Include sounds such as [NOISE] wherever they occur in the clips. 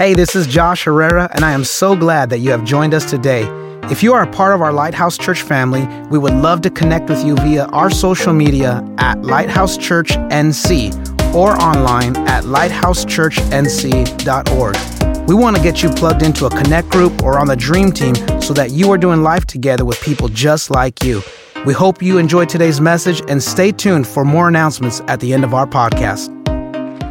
Hey, this is Josh Herrera, and I am so glad that you have joined us today. If you are a part of our Lighthouse Church family, we would love to connect with you via our social media at Lighthouse Church NC or online at lighthousechurchnc.org. We want to get you plugged into a connect group or on the dream team so that you are doing life together with people just like you. We hope you enjoyed today's message and stay tuned for more announcements at the end of our podcast.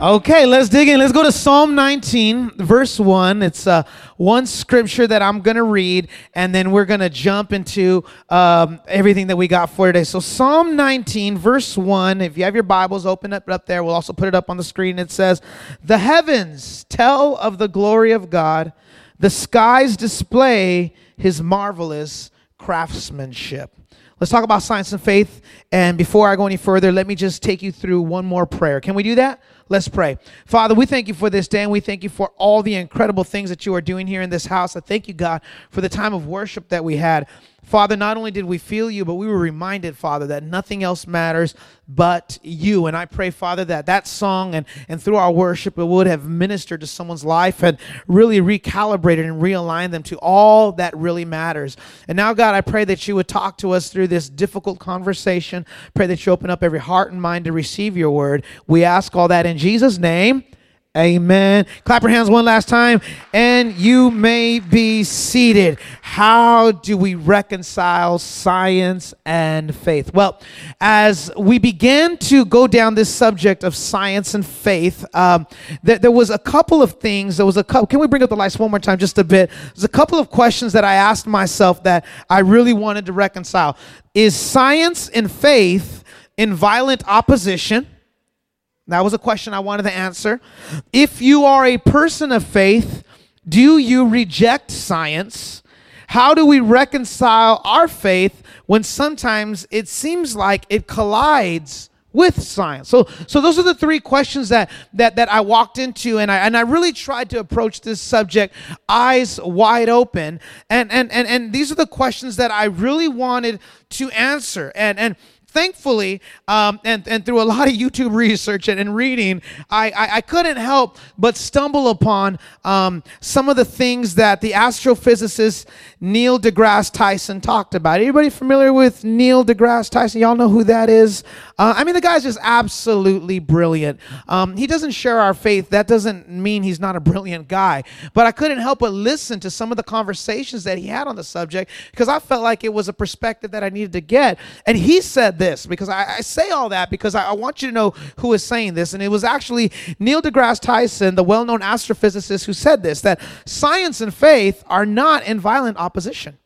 Okay, let's dig in. Let's go to Psalm 19, verse 1. It's uh, one scripture that I'm going to read, and then we're going to jump into um, everything that we got for today. So, Psalm 19, verse 1. If you have your Bibles, open up up there. We'll also put it up on the screen. It says, The heavens tell of the glory of God, the skies display his marvelous craftsmanship. Let's talk about science and faith. And before I go any further, let me just take you through one more prayer. Can we do that? Let's pray. Father, we thank you for this day and we thank you for all the incredible things that you are doing here in this house. I thank you, God, for the time of worship that we had. Father, not only did we feel you, but we were reminded, Father, that nothing else matters but you. And I pray, Father, that that song and, and through our worship, it would have ministered to someone's life and really recalibrated and realigned them to all that really matters. And now, God, I pray that you would talk to us through this difficult conversation. Pray that you open up every heart and mind to receive your word. We ask all that in Jesus' name. Amen. Clap your hands one last time, and you may be seated. How do we reconcile science and faith? Well, as we began to go down this subject of science and faith, um, th- there was a couple of things. There was a couple. Can we bring up the lights one more time, just a bit? There's a couple of questions that I asked myself that I really wanted to reconcile. Is science and faith in violent opposition? That was a question I wanted to answer. If you are a person of faith, do you reject science? How do we reconcile our faith when sometimes it seems like it collides with science? So, so those are the three questions that that that I walked into, and I and I really tried to approach this subject eyes wide open, and and and and these are the questions that I really wanted to answer, and and thankfully, um, and, and through a lot of YouTube research and, and reading, I, I, I, couldn't help but stumble upon um, some of the things that the astrophysicist Neil deGrasse Tyson talked about. Anybody familiar with Neil deGrasse Tyson? Y'all know who that is? Uh, I mean, the guy's just absolutely brilliant. Um, he doesn't share our faith. That doesn't mean he's not a brilliant guy. But I couldn't help but listen to some of the conversations that he had on the subject because I felt like it was a perspective that I needed to get. And he said this because I, I say all that because I, I, want you to know who is saying this. And it was actually Neil deGrasse Tyson, the well known astrophysicist, who said this that science and faith are not in violent opposition.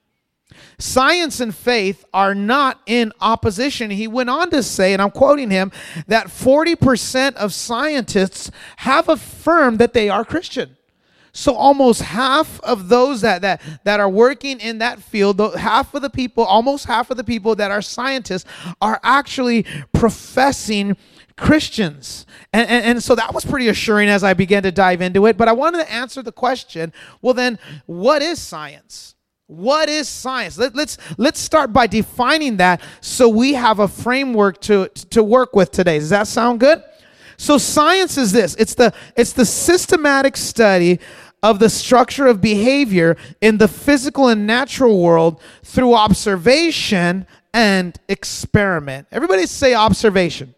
Science and faith are not in opposition. He went on to say, and I'm quoting him, that 40% of scientists have affirmed that they are Christian. So almost half of those that that that are working in that field, half of the people, almost half of the people that are scientists are actually professing Christians. And, and, and, so that was pretty assuring as I began to dive into it. But I wanted to answer the question well, then, what is science? What is science? Let, us let's, let's start by defining that so we have a framework to, to work with today. Does that sound good? So science is this. It's the it's the systematic study of the structure of behavior in the physical and natural world through observation and experiment. Everybody say observation.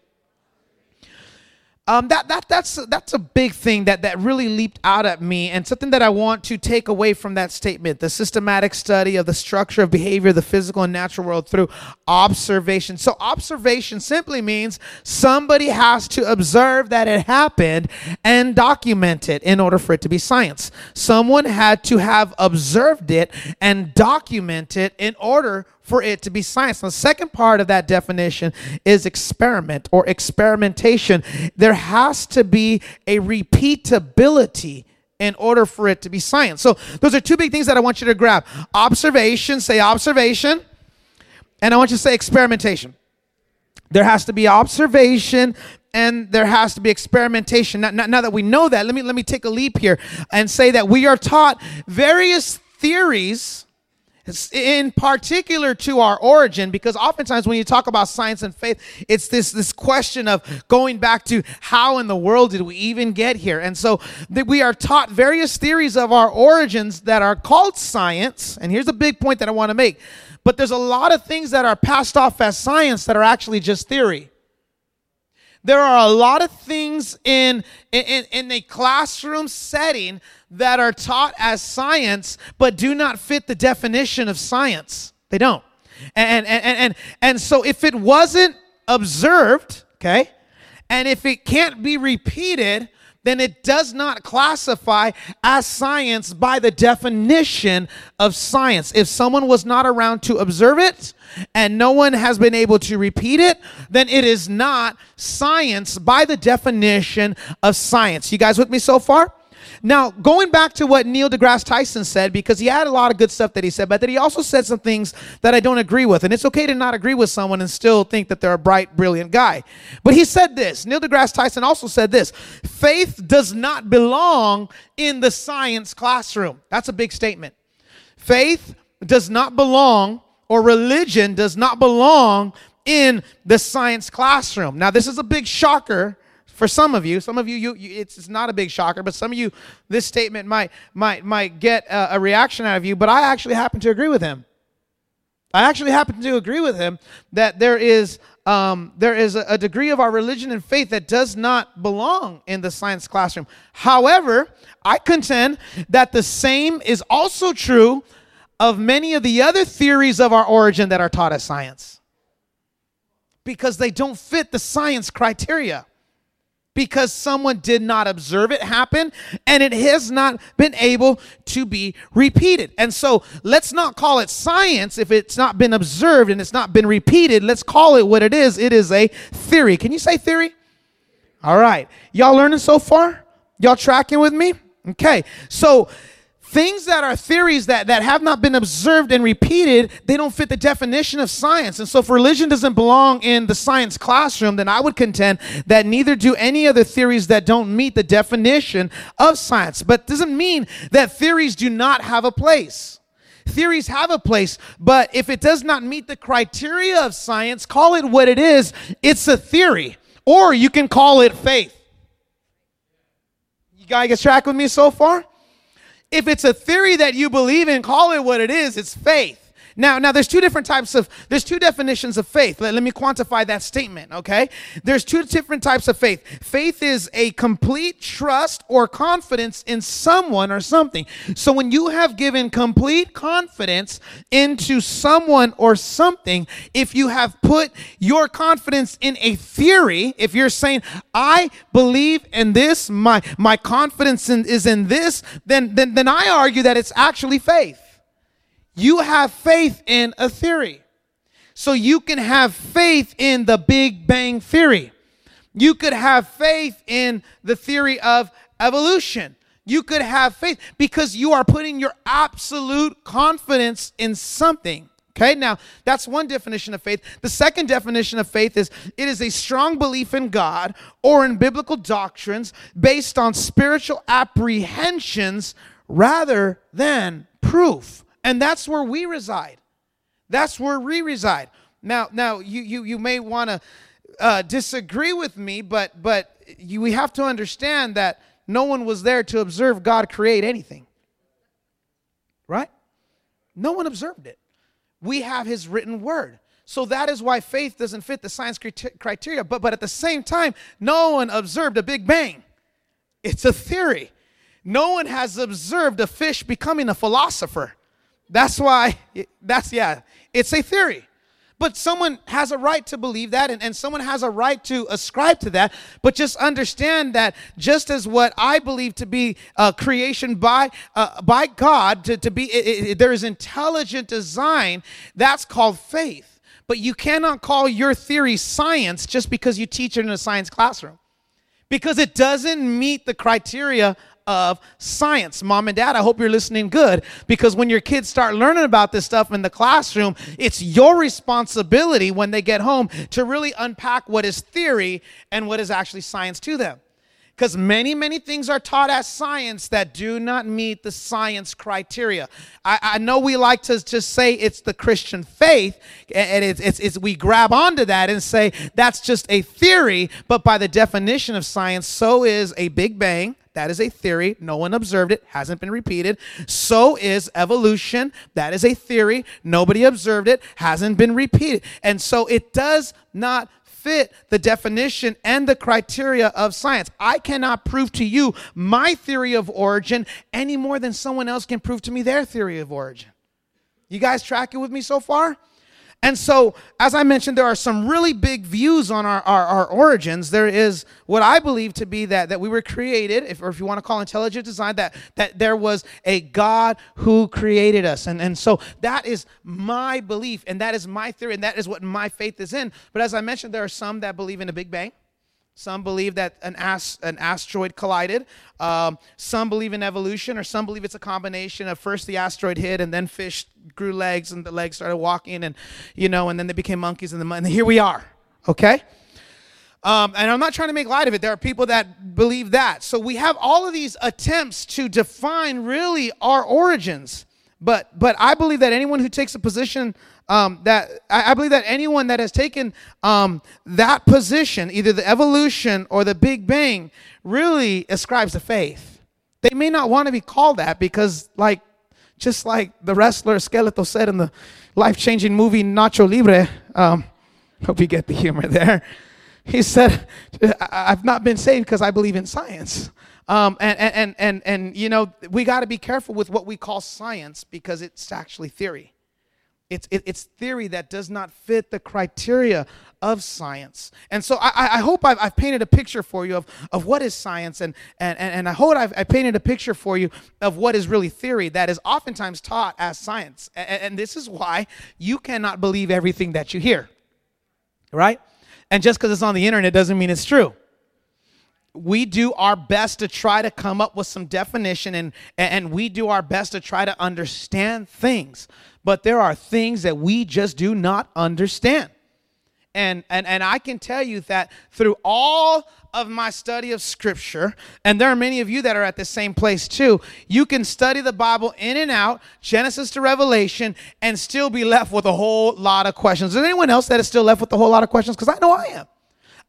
Um, that, that, that's, that's a big thing that, that really leaped out at me, and something that I want to take away from that statement the systematic study of the structure of behavior, the physical and natural world through observation. So, observation simply means somebody has to observe that it happened and document it in order for it to be science. Someone had to have observed it and document it in order for it to be science. the second part of that definition is experiment or experimentation. There has to be a repeatability in order for it to be science. So those are two big things that I want you to grab. Observation, say observation, and I want you to say experimentation. There has to be observation and there has to be experimentation. Now, now, that we know that, let me let me take a leap here and say that we are taught various theories in particular to our origin because oftentimes when you talk about science and faith it's this this question of going back to how in the world did we even get here? And so we are taught various theories of our origins that are called science. And here's a big point that I want to make. But there's a lot of things that are passed off as science that are actually just theory. There are a lot of things in, in, in a classroom setting that are taught as science, but do not fit the definition of science. They don't. And, and, and, and, and so if it wasn't observed, okay, and if it can't be repeated, then it does not classify as science by the definition of science. If someone was not around to observe it and no one has been able to repeat it, then it is not science by the definition of science. You guys with me so far? Now, going back to what Neil deGrasse Tyson said, because he had a lot of good stuff that he said, but that he also said some things that I don't agree with. And it's okay to not agree with someone and still think that they're a bright, brilliant guy. But he said this Neil deGrasse Tyson also said this faith does not belong in the science classroom. That's a big statement. Faith does not belong, or religion does not belong in the science classroom. Now, this is a big shocker for some of you, some of you, you, you it's, it's, not a big shocker, but some of you, this statement might might might get a, a reaction out of you. But I actually happen to agree with him. I actually happen to agree with him that there is um, there is a, a, degree of our religion and faith that does not belong in the science classroom. However, I contend that the same is also true of many of the other theories of our origin that are taught as science because they don't fit the science criteria because someone did not observe it happen and it has not been able to be repeated. And so let's not call it science if it's not been observed and it's not been repeated. Let's call it what it is. It is a theory. Can you say theory? All right. Y'all learning so far? Y'all tracking with me? Okay. So things that are theories that, that have not been observed and repeated, they don't fit the definition of science. And so if religion doesn't belong in the science classroom, then I would contend that neither do any other theories that don't meet the definition of science. But doesn't mean that theories do not have a place. Theories have a place, but if it does not meet the criteria of science, call it what it is. It's a theory, or you can call it faith. You guys get track with me so far? If it's a theory that you believe in, call it what it is. It's faith. Now, now there's two different types of, there's two definitions of faith. Let, let me quantify that statement, okay? There's two different types of faith. Faith is a complete trust or confidence in someone or something. So when you have given complete confidence into someone or something, if you have put your confidence in a theory, if you're saying, I believe in this, my, my confidence in, is in this, then, then, then I argue that it's actually faith. You have faith in a theory. So you can have faith in the Big Bang Theory. You could have faith in the theory of evolution. You could have faith because you are putting your absolute confidence in something. Okay, now that's one definition of faith. The second definition of faith is it is a strong belief in God or in biblical doctrines based on spiritual apprehensions rather than proof. And that's where we reside. That's where we reside. Now, now you you you may want to uh, disagree with me, but but you, we have to understand that no one was there to observe God create anything. Right? No one observed it. We have His written word. So that is why faith doesn't fit the science criteria. But, but at the same time, no one observed a Big Bang. It's a theory. No one has observed a fish becoming a philosopher. That's why, that's, yeah, it's a theory. But someone has a right to believe that, and, and someone has a right to ascribe to that. But just understand that just as what I believe to be uh, creation by uh, by God, to, to be it, it, there is intelligent design, that's called faith. But you cannot call your theory science just because you teach it in a science classroom, because it doesn't meet the criteria of science. Mom and dad, I hope you're listening good because when your kids start learning about this stuff in the classroom, it's your responsibility when they get home to really unpack what is theory and what is actually science to them. because many, many things are taught as science that do not meet the science criteria. I, I know we like to just say it's the Christian faith, and it's, it's, it's, we grab onto that and say that's just a theory, but by the definition of science, so is a Big Bang. That is a theory. No one observed it, hasn't been repeated. So is evolution. That is a theory. Nobody observed it, hasn't been repeated. And so it does not fit the definition and the criteria of science. I cannot prove to you my theory of origin any more than someone else can prove to me their theory of origin. You guys tracking with me so far? And so, as I mentioned, there are some really big views on our, our, our, origins. There is what I believe to be that, that we were created, if, or if you want to call intelligent design, that, that there was a God who created us. And, and so that is my belief, and that is my theory, and that is what my faith is in. But as I mentioned, there are some that believe in a Big Bang. Some believe that an, ast- an asteroid collided. Um, some believe in evolution, or some believe it's a combination of first the asteroid hit and then fish grew legs and the legs started walking and, you know, and then they became monkeys and, the, and here we are, okay? Um, and I'm not trying to make light of it. There are people that believe that. So we have all of these attempts to define really our origins. But but I believe that anyone who takes a position um, that I, I, believe that anyone that has taken um, that position, either the evolution or the Big Bang, really ascribes to faith. They may not want to be called that because, like, just like the wrestler Skeletor said in the life-changing movie Nacho Libre. Um, [LAUGHS] hope you get the humor there. He said, "I've not been saved because I believe in science." Um, and, and, and, and, you know, we got to be careful with what we call science because it's actually theory. It's, it, it's theory that does not fit the criteria of science. And so I, I hope I've, I've, painted a picture for you of, of what is science, and, and, and I hope I've I painted a picture for you of what is really theory that is oftentimes taught as science. And, and this is why you cannot believe everything that you hear, right? And just because it's on the internet doesn't mean it's true we do our best to try to come up with some definition and and we do our best to try to understand things but there are things that we just do not understand. And, and, and I can tell you that through all of my study of Scripture, and there are many of you that are at the same place too, you can study the Bible in and out, Genesis to Revelation, and still be left with a whole lot of questions. Is there anyone else that is still left with a whole lot of questions? Because I know I am.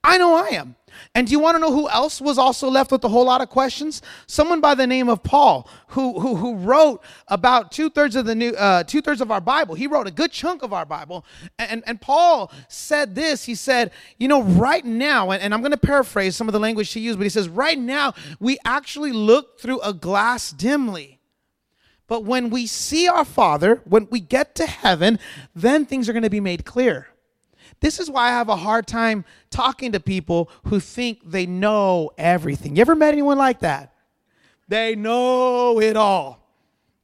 I know I am. And do you want to know who else was also left with a whole lot of questions? Someone by the name of Paul, who who, who wrote about two thirds of the new uh, two thirds of our Bible. He wrote a good chunk of our Bible. And and Paul said this. He said, you know, right now, and, and I'm going to paraphrase some of the language he used, but he says, right now we actually look through a glass dimly. But when we see our Father, when we get to heaven, then things are going to be made clear. This is why I have a hard time talking to people who think they know everything. You ever met anyone like that? They know it all.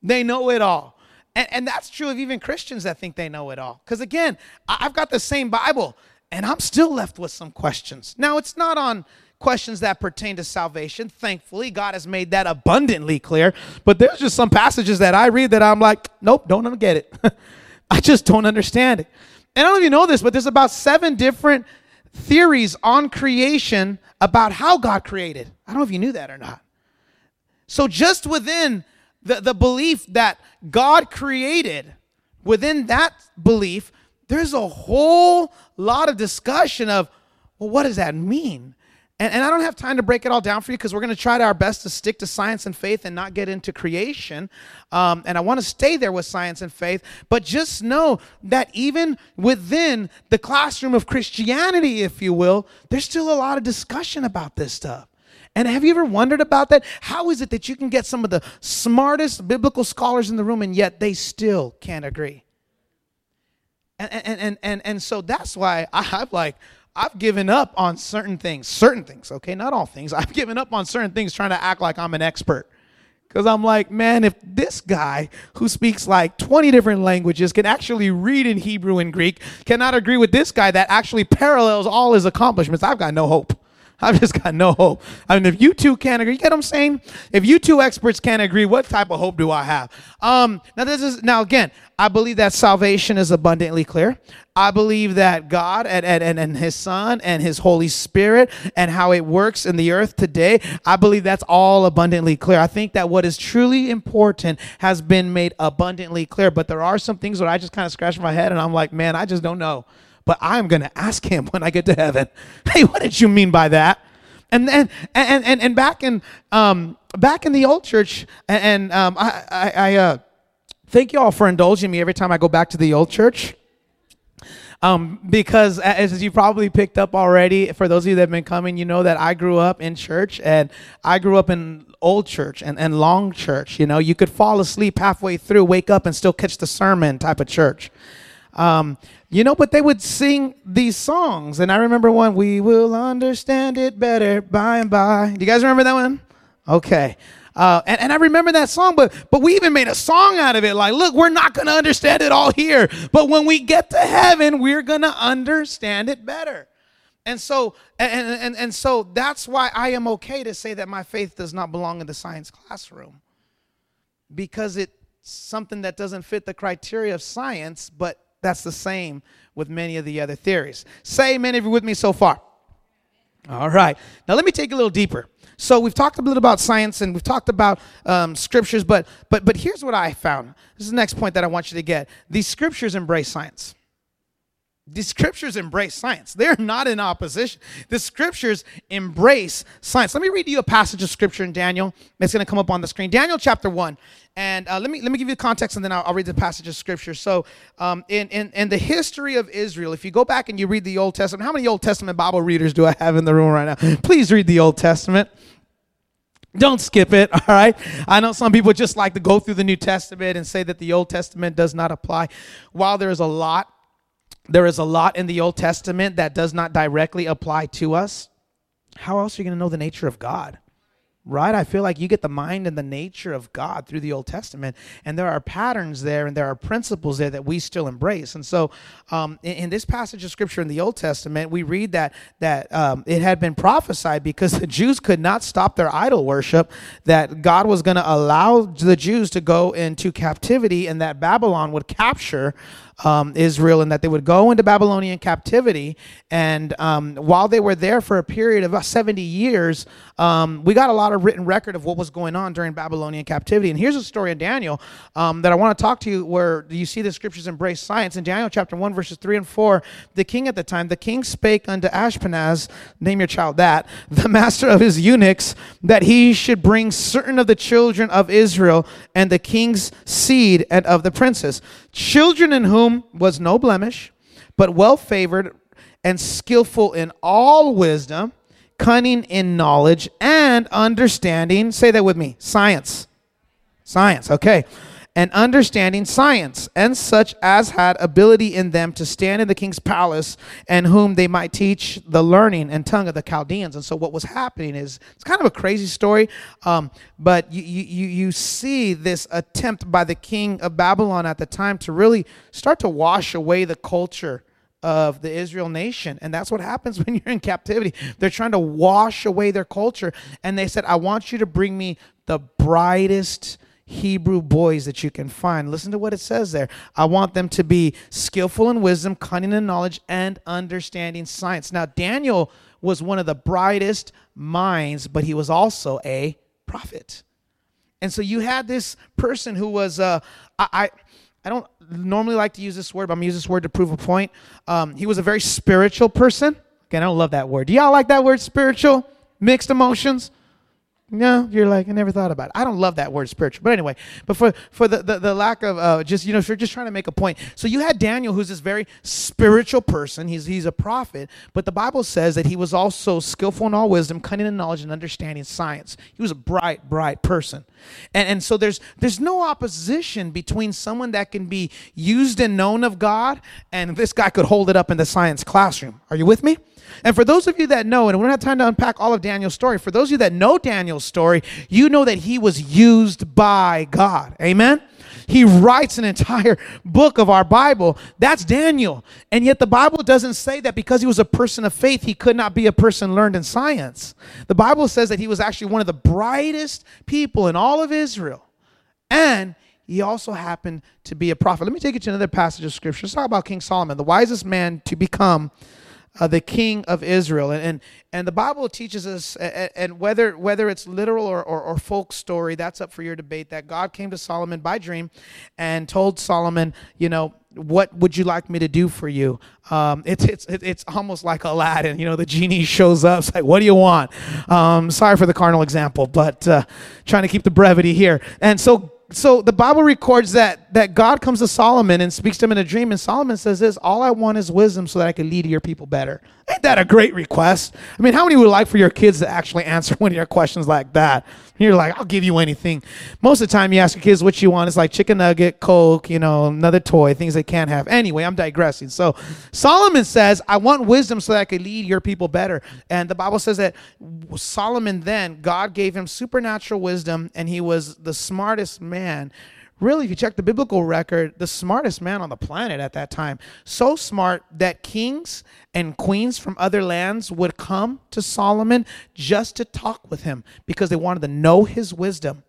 They know it all. And, and that's true of even Christians that think they know it all. Because again, I've got the same Bible and I'm still left with some questions. Now, it's not on questions that pertain to salvation. Thankfully, God has made that abundantly clear. But there's just some passages that I read that I'm like, nope, don't get it. [LAUGHS] I just don't understand it. And I don't know if you know this, but there's about seven different theories on creation about how God created. I don't know if you knew that or not. So, just within the, the belief that God created, within that belief, there's a whole lot of discussion of, well, what does that mean? And, and I don't have time to break it all down for you because we're going to try our best to stick to science and faith and not get into creation. Um, and I want to stay there with science and faith. But just know that even within the classroom of Christianity, if you will, there's still a lot of discussion about this stuff. And have you ever wondered about that? How is it that you can get some of the smartest biblical scholars in the room and yet they still can't agree? And, and, and, and, and so that's why I'm like, I've given up on certain things, certain things, okay, not all things. [LAUGHS] I've given up on certain things trying to act like I'm an expert. Because I'm like, man, if this guy who speaks like 20 different languages can actually read in Hebrew and Greek, cannot agree with this guy that actually parallels all his accomplishments, I've got no hope. [LAUGHS] I've just got no hope. I mean, if you two can't agree, you get what I'm saying? If you two experts can't agree, what type of hope do I have? Um, now this is now again, I believe that salvation is abundantly clear. I believe that God and, and, and His Son and His Holy Spirit and how it works in the earth today, I believe that's all abundantly clear. I think that what is truly important has been made abundantly clear. But there are some things where I just kind of scratch my head and I'm like, man, I just don't know. But I'm going to ask Him when I get to heaven, [LAUGHS] hey, what did you mean by that? And then and, and, and back in um, back in the old church, and, um, I, I, I uh, thank you all for indulging me every time I go back to the old church. Um, because as you probably picked up already, for those of you that have been coming, you know that I grew up in church and I grew up in old church and, and long church. You know, you could fall asleep halfway through, wake up, and still catch the sermon type of church. Um, you know, but they would sing these songs. And I remember one, We Will Understand It Better by and by. Do you guys remember that one? Okay. Uh, and, and I remember that song, but but we even made a song out of it. Like, look, we're not gonna understand it all here, but when we get to heaven, we're gonna understand it better. And so and, and, and so that's why I am okay to say that my faith does not belong in the science classroom. Because it's something that doesn't fit the criteria of science, but that's the same with many of the other theories. Say many of you're with me so far. All right. Now let me take a little deeper. So we've talked a little about science and we've talked about um, scriptures, but but but here's what I found. This is the next point that I want you to get. These scriptures embrace science. The scriptures embrace science. They're not in opposition. The scriptures embrace science. Let me read you a passage of scripture in Daniel. It's going to come up on the screen. Daniel chapter 1. And uh, let, me, let me give you the context and then I'll, I'll read the passage of scripture. So, um, in, in, in the history of Israel, if you go back and you read the Old Testament, how many Old Testament Bible readers do I have in the room right now? Please read the Old Testament. Don't skip it, [LAUGHS] all right? I know some people just like to go through the New Testament and say that the Old Testament does not apply. While there is a lot there is a lot in the Old Testament that does not directly apply to us. How else are you going to know the nature of God? right? I feel like you get the mind and the nature of God through the Old Testament, and there are patterns there and there are principles there that we still embrace. And so, um, in, in, this passage of Scripture in the Old Testament, we read that that um, it had been prophesied because the Jews could not stop their idol worship, that God was going to allow the Jews to go into captivity, and that Babylon would capture um, Israel and that they would go into Babylonian captivity. And um, while they were there for a period of about 70 years, um, we got a lot of written record of what was going on during Babylonian captivity. And here's a story in Daniel um, that I want to talk to you where you see the scriptures embrace science. In Daniel chapter 1, verses 3 and 4, the king at the time, the king spake unto Ashpenaz, name your child that, [LAUGHS] the master of his eunuchs, that he should bring certain of the children of Israel and the king's seed and of the princes, children in whom whom was no blemish, but well favored and skillful in all wisdom, cunning in knowledge and understanding. Say that with me science. Science, okay and understanding science, and such as had ability in them to stand in the king's palace, and whom they might teach the learning and tongue of the Chaldeans. And so, what was happening is it's kind of a crazy story, um, but you, you, you see this attempt by the king of Babylon at the time to really start to wash away the culture of the Israel nation. And that's what happens [LAUGHS] when you're in captivity. They're trying to wash away their culture. And they said, I want you to bring me the brightest Hebrew boys that you can find. Listen to what it says there. I want them to be skillful in wisdom, cunning in knowledge, and understanding science. Now, Daniel was one of the brightest minds, but he was also a prophet. And so you had this person who was, uh, I, I, I don't normally like to use this word, but I'm going to use this word to prove a point. Um, he was a very spiritual person. Again, I don't love that word. Do y'all like that word, spiritual? Mixed emotions? No, you're like, I never thought about it. I don't love that word spiritual. But anyway, but for, for the, the, the lack of uh, just, you know, if you're just trying to make a point. So you had Daniel, who's this very spiritual person. He's, he's a prophet. But the Bible says that he was also skillful in all wisdom, cunning in knowledge, and understanding science. He was a bright, bright person. And, and so there's, there's no opposition between someone that can be used and known of God and this guy could hold it up in the science classroom. Are you with me? And for those of you that know, and we don't have time to unpack all of Daniel's story, for those of you that know Daniel's story, you know that he was used by God. Amen? he writes an entire [LAUGHS] book of our Bible. That's Daniel. And yet the Bible doesn't say that because he was a person of faith, he could not be a person learned in science. The Bible says that he was actually one of the brightest people in all of Israel. And he also happened to be a prophet. Let me take you to another passage of scripture. Let's talk about King Solomon, the wisest man to become uh, the king of Israel. And, and, and the Bible teaches us, and, whether, whether it's literal or, or, or, folk story, that's up for your debate, that God came to Solomon by dream and told Solomon, you know, what would you like me to do for you? Um, it's, it's, it's almost like Aladdin. You know, the genie shows up. It's like, what do you want? Um, sorry for the carnal example, but uh, trying to keep the brevity here. And so so the Bible records that that God comes to Solomon and speaks to him in a dream, and Solomon says this: "All I want is wisdom, so that I can lead your people better." Ain't that a great request? I mean, how many would like for your kids to actually [LAUGHS] answer one of your questions like that? You're like, I'll give you anything. Most of the time, you ask your kids what you want. It's like chicken nugget, Coke, you know, another toy, things they can't have. Anyway, I'm digressing. So Solomon says, I want wisdom so that I can lead your people better. And the Bible says that Solomon then, God gave him supernatural wisdom, and he was the smartest man really, if you check the biblical record, the smartest man on the planet at that time. So smart that kings and queens from other lands would come to Solomon just to talk with him because they wanted to know his wisdom.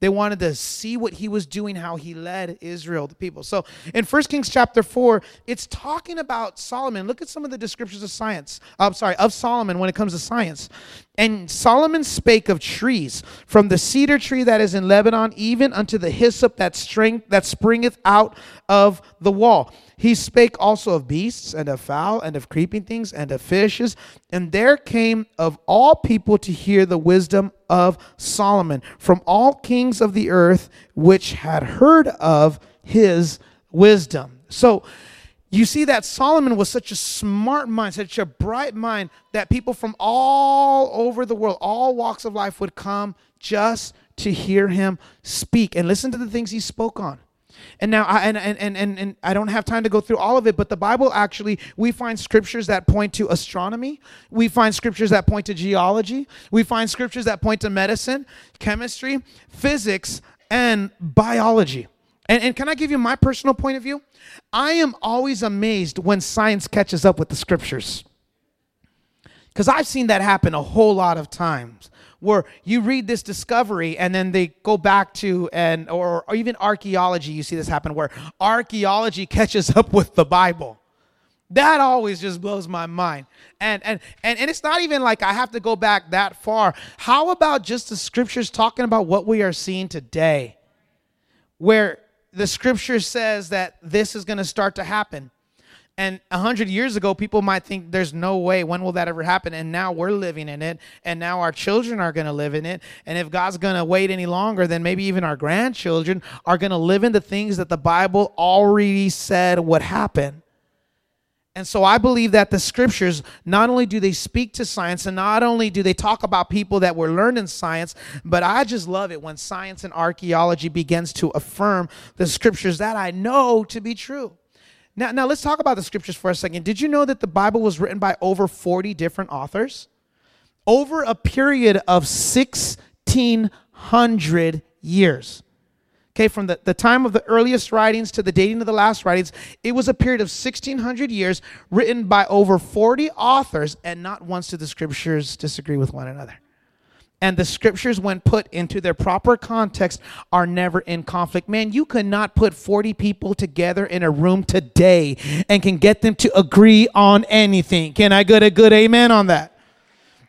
They wanted to see what he was doing, how he led Israel, the people. So in 1 Kings chapter 4, it's talking about Solomon. Look at some of the descriptions of science. Uh, I'm sorry, of Solomon when it comes to science. And Solomon spake of trees, from the cedar tree that is in Lebanon, even unto the hyssop that, that springeth out of the wall. He spake also of beasts, and of fowl, and of creeping things, and of fishes. And there came of all people to hear the wisdom of Solomon, from all kings of the earth, which had heard of his wisdom. So, you see that Solomon was such a smart mind, such a bright mind, that people from all over the world, all walks of life, would come just to hear him speak and listen to the things he spoke on. And now, I, and, and, and, and I don't have time to go through all of it, but the Bible actually, we find scriptures that point to astronomy. We find scriptures that point to geology. We find scriptures that point to medicine, chemistry, physics, and biology. And, and can I give you my personal point of view? I am always amazed when science catches up with the scriptures. Because I've seen that happen a whole lot of times where you read this discovery and then they go back to and or, or even archaeology you see this happen where archaeology [LAUGHS] catches up with the bible that always just blows my mind and, and and and it's not even like i have to go back that far how about just the scriptures talking about what we are seeing today where the scripture says that this is going to start to happen. And a hundred years ago, people might think there's no way. When will that ever happen? And now we're living in it, and now our children are going to live in it. And if God's going to wait any longer, then maybe even our grandchildren are going to live in the things that the Bible already said would happen. And so I believe that the scriptures not only do they speak to science and not only do they talk about people that were learned in science, but I just love it when science and archaeology begins to affirm the scriptures that I know to be true. Now, now let's talk about the scriptures for a second. Did you know that the Bible was written by over 40 different authors? Over a period of 1600 years. Okay, from the, the time of the earliest writings to the dating of the last writings, it was a period of 1600 years written by over 40 authors, and not once did the scriptures disagree with one another. And the scriptures, when put into their proper context, are never in conflict. Man, you could not put 40 people together in a room today and can get them to agree on anything. Can I get a good amen on that?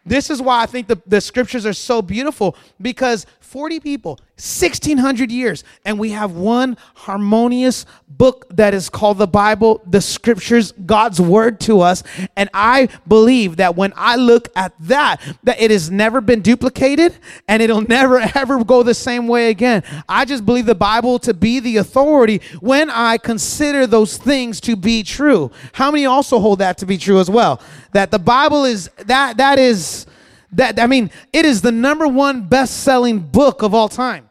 This is why I think the, the scriptures are so beautiful because 40 people, 1600 years, and we have one harmonious book that is called the Bible, the scriptures, God's word to us. And I believe that when I look at that, that it has never been duplicated and it'll never [LAUGHS] ever go the same way again. I just believe the Bible to be the authority when I consider those things to be true. How many also hold that to be true as well? That the Bible is that that is that I mean, it is the number one best-selling book of all time.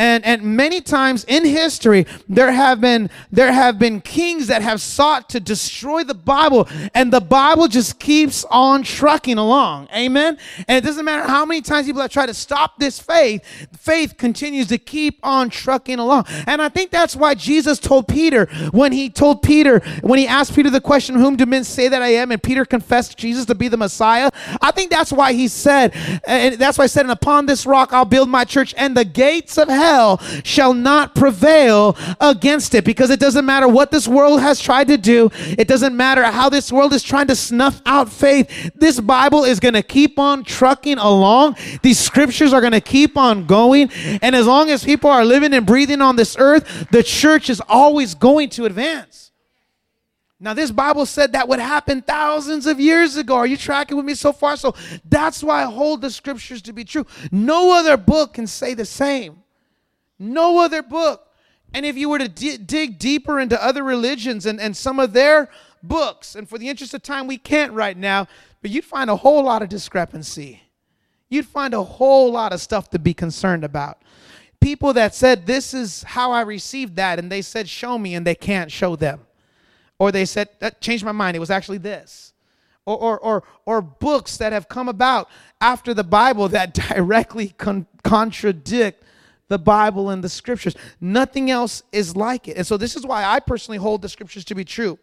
And and many times in history there have been there have been kings that have sought to destroy the Bible and the Bible just keeps on trucking along. Amen. And it doesn't matter how many times people have tried to stop this faith, faith continues to keep on trucking along. And I think that's why Jesus told Peter when he told Peter when he asked Peter the question, "Whom do men say that I am?" and Peter confessed Jesus to be the Messiah. I think that's why he said and that's why I said, "And upon this rock I'll build my church and the gates of hell hell shall not prevail against it because it doesn't matter what this world has tried to do. It doesn't matter how this world is trying to snuff out faith. This Bible is going to keep on trucking along. These scriptures are going to keep on going. And as long as people are living and breathing on this earth, the church is always going to advance. Now, this Bible said that would happen thousands of years ago. Are you tracking with me so far? So that's why I hold the scriptures to be true. No other book can say the same. No other book. And if you were to d- dig deeper into other religions and, and some of their books, and for the interest of time, we can't right now, but you'd find a whole lot of discrepancy. You'd find a whole lot of stuff to be concerned about. People that said, This is how I received that, and they said, Show me, and they can't show them. Or they said, That changed my mind. It was actually this. Or, or, or, or books that have come about after the Bible that [LAUGHS] directly con- contradict the Bible and the scriptures. Nothing else is like it. And so this is why I personally hold the scriptures to be true.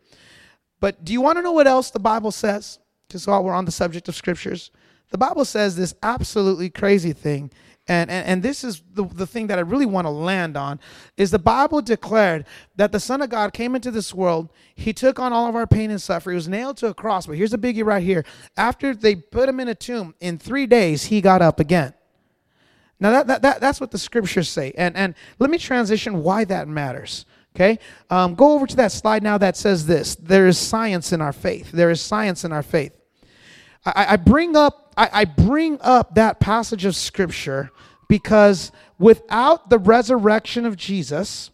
But do you want to know what else the Bible says? Because while we're on the subject of scriptures, the Bible says this absolutely crazy thing. And, and, and this is the, the thing that I really want to land on is the Bible declared that the Son of God came into this world. He took on all of our pain and suffering. He was nailed to a cross. But here's the biggie right here. After they put him in a tomb, in three days, he got up again. Now that, that, that that's what the scriptures say. And and let me transition why that matters. Okay, um, go over to that slide now that says this: there is science in our faith. There is science in our faith. I, I bring up I, I bring up that passage of scripture because without the resurrection of Jesus,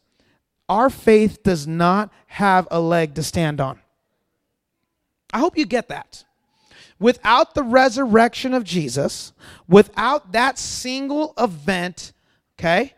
our faith does not have a leg to stand on. I hope you get that. Without the resurrection of Jesus, without that single event, okay,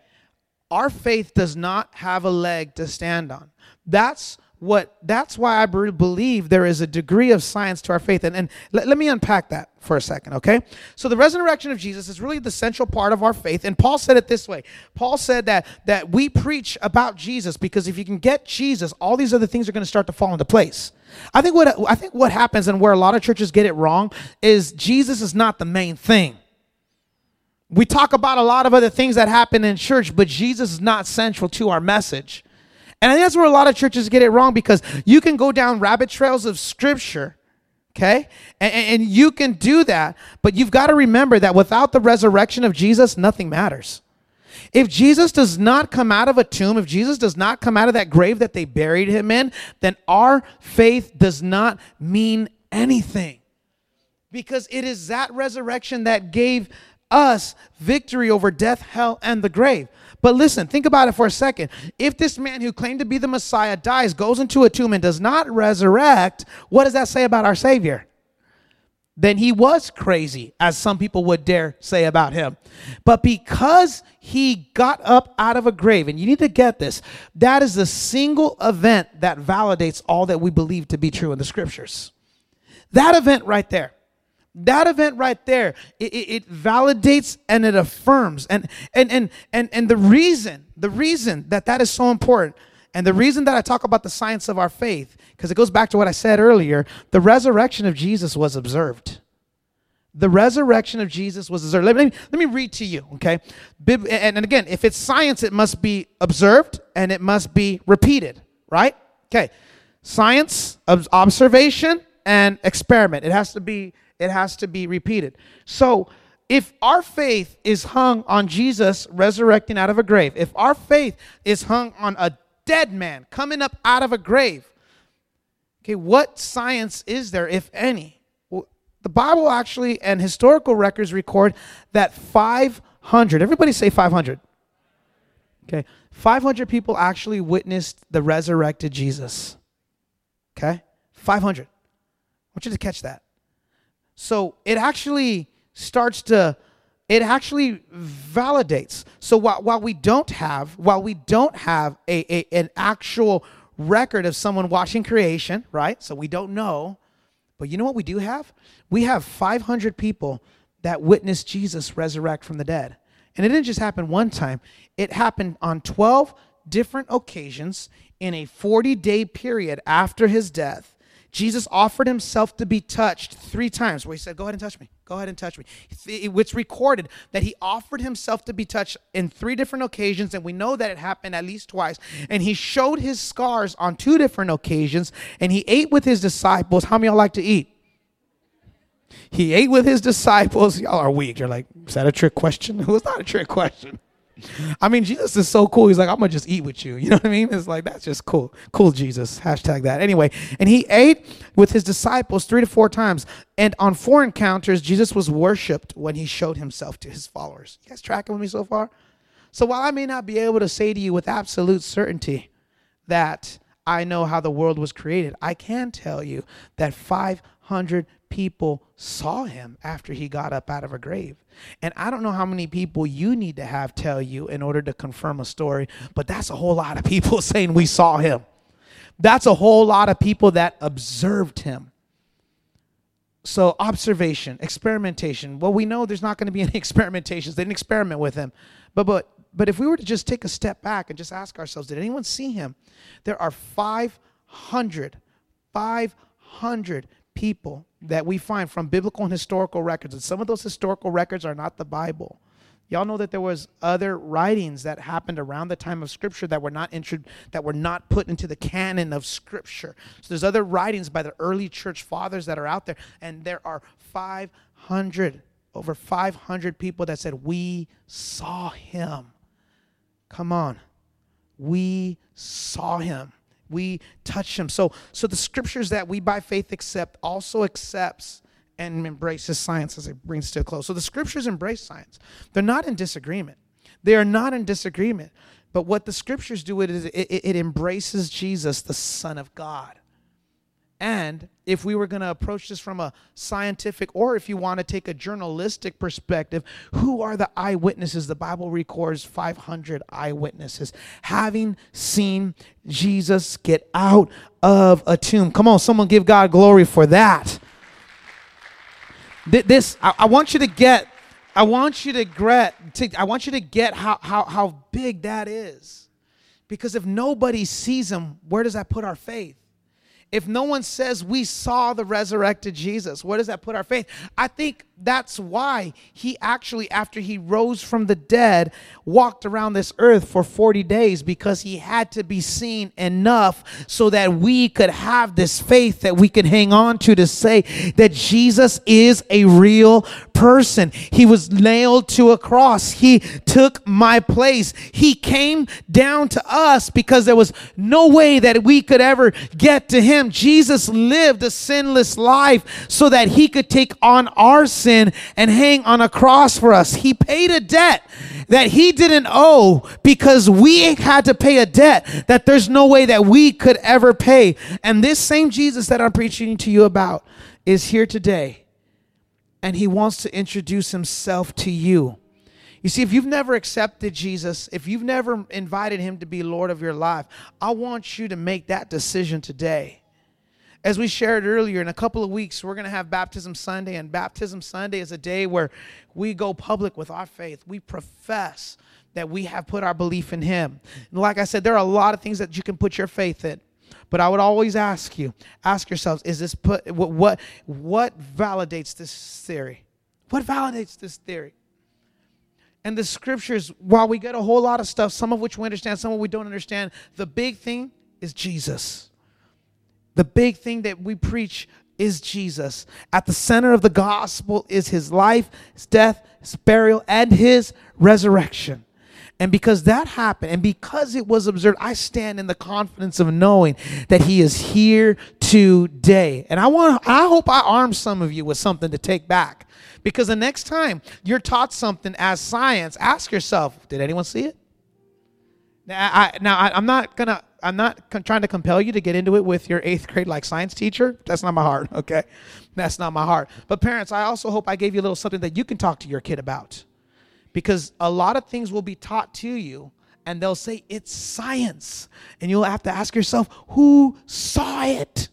our faith does not have a leg to stand on. That's what that's why I believe there is a degree of science to our faith. And, and let, let me unpack that for a second, okay? So the resurrection of Jesus is really the central part of our faith. And Paul said it this way. Paul said that that we preach about Jesus because if you can get Jesus, all these other things are going to start to fall into place. I think what I think what happens and where a lot of churches get it wrong is Jesus is not the main thing. We talk about a lot of other things that happen in church, but Jesus is not central to our message. And I think that's where a lot of churches get it wrong because you can go down rabbit trails of scripture, okay? And, and you can do that, but you've got to remember that without the resurrection of Jesus, nothing matters. If Jesus does not come out of a tomb, if Jesus does not come out of that grave that they buried him in, then our faith does not mean anything. Because it is that resurrection that gave us victory over death, hell, and the grave. But listen, think about it for a second. If this man who claimed to be the Messiah dies, goes into a tomb, and does not resurrect, what does that say about our Savior? Then he was crazy, as some people would dare say about him. But because he got up out of a grave, and you need to get this, that is the single event that validates all that we believe to be true in the scriptures. That event right there. That event right there, it, it, it validates and it affirms. And, and, and, and, and the reason, the reason that that is so important and the reason that I talk about the science of our faith, because it goes back to what I said earlier, the resurrection of Jesus was observed. The resurrection of Jesus was observed. Let me, let me read to you, okay? And, and again, if it's science, it must be observed and it must be repeated, right? Okay. Science, observation, and experiment. It has to be, it has to be repeated. So if our faith is hung on Jesus resurrecting out of a grave, if our faith is hung on a dead man coming up out of a grave. Okay, what science is there, if any? Well, the Bible actually and historical records record that 500, everybody say 500. Okay, 500 people actually witnessed the resurrected Jesus. Okay, 500. I want you to catch that. So it actually starts to it actually validates. So while, while we don't have, while we don't have a, a an actual record of someone watching creation, right? So we don't know. But you know what we do have? We have 500 people that witnessed Jesus resurrect from the dead. And it didn't just happen one time, it happened on 12 different occasions in a 40 day period after his death. Jesus offered himself to be touched three times, where he said, Go ahead and touch me. Go ahead and touch me. It's recorded that he offered himself to be touched in three different occasions, and we know that it happened at least twice. And he showed his scars on two different occasions, and he ate with his disciples. How many y'all like to eat? He ate with his disciples. Y'all are weak. You're like, is that a trick question? [LAUGHS] It was not a trick question. I mean, Jesus is so cool. He's like, I'm gonna just eat with you. [LAUGHS] You know what I mean? It's like that's just cool. Cool Jesus. Hashtag that. Anyway, and he ate with his disciples three to four times. And on four encounters, Jesus was worshipped when he showed himself to his followers. You guys tracking with me so far? So while I may not be able to say to you with absolute certainty that I know how the world was created, I can tell you that 500 people saw him after he got up out of a grave. And I don't know how many people you need to have tell you in order to confirm a story, but that's a whole lot of people [LAUGHS] saying we saw him. That's a whole lot of people that observed him. So, observation, experimentation. Well, we know there's not going to be [LAUGHS] any experimentations. They didn't experiment with him. But, but, but if we were to just take a step back and just ask ourselves, did anyone see him? There are 500, 500 people that we find from biblical and historical records. And some of those historical records are not the bible. Y'all know that there was other writings that happened around the time of scripture that were not intro- that were not put into the canon of scripture. So there's other writings by the early church fathers that are out there and there are 500 over 500 people that said we saw him. Come on. We saw him we touch him. So, so the scriptures that we by faith accept also accepts and embraces science as it brings to a close. So the scriptures embrace science. They're not in disagreement. They are not in disagreement. But what the scriptures do it is it, it, it embraces Jesus, the Son of God. And if we were going to approach this from a scientific or if you want to take a journalistic perspective, who are the eyewitnesses? The Bible records 500 eyewitnesses having seen Jesus get out of a tomb. Come on, someone give God glory for that. This, I, want you to get, I want you to get, I want you to get how, how, how big that is. Because if nobody sees him, where does that put our faith? If no one says we saw the resurrected Jesus, where does that put our faith? I think that's why he actually, after he rose from the dead, walked around this earth for 40 days because he had to be seen enough so that we could have this faith that we could hang on to to say that Jesus is a real person. He was nailed to a cross. He took my place. He came down to us because there was no way that we could ever get to him. Jesus lived a sinless life so that he could take on our sin and hang on a cross for us. He paid a debt that he didn't owe because we had to pay a debt that there's no way that we could ever pay. And this same Jesus that I'm preaching to you about is here today. And he wants to introduce himself to you. You see, if you've never accepted Jesus, if you've never invited him to be Lord of your life, I want you to make that decision today as we shared earlier, in a couple of weeks, we're going to have Baptism Sunday, and Baptism Sunday is a day where we go public with our faith. We profess that we have put our belief in Him. And like I said, there are a lot of things that you can put your faith in. But I would always ask you, ask yourselves, is this put what what, what validates this theory? What validates this theory? And the scriptures, while we get a whole lot of stuff, some of which we understand, some of which we don't understand, the big thing is Jesus. The big thing that we preach is Jesus. At the center of the gospel is his life, his death, his burial, and his resurrection. And because that happened and because it was observed, I stand in the confidence of knowing that he is here today. And I want I hope I arm some of you with something to take back. Because the next time you're taught something as science, ask yourself, did anyone see it? Now, I, now I, I'm not gonna I'm not trying to compel you to get into it with your eighth grade like science teacher. That's not my heart. [LAUGHS] Okay, that's not my heart. But parents, I also hope I gave you a little something that you can talk to your kid about. because a lot of things will be taught to you and they'll say it's science. And you'll have to ask yourself, who saw it?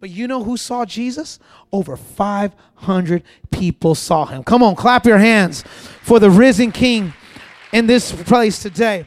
But you know who saw Jesus? Over 500 people saw him. Come on, clap your hands for the risen King in this place today.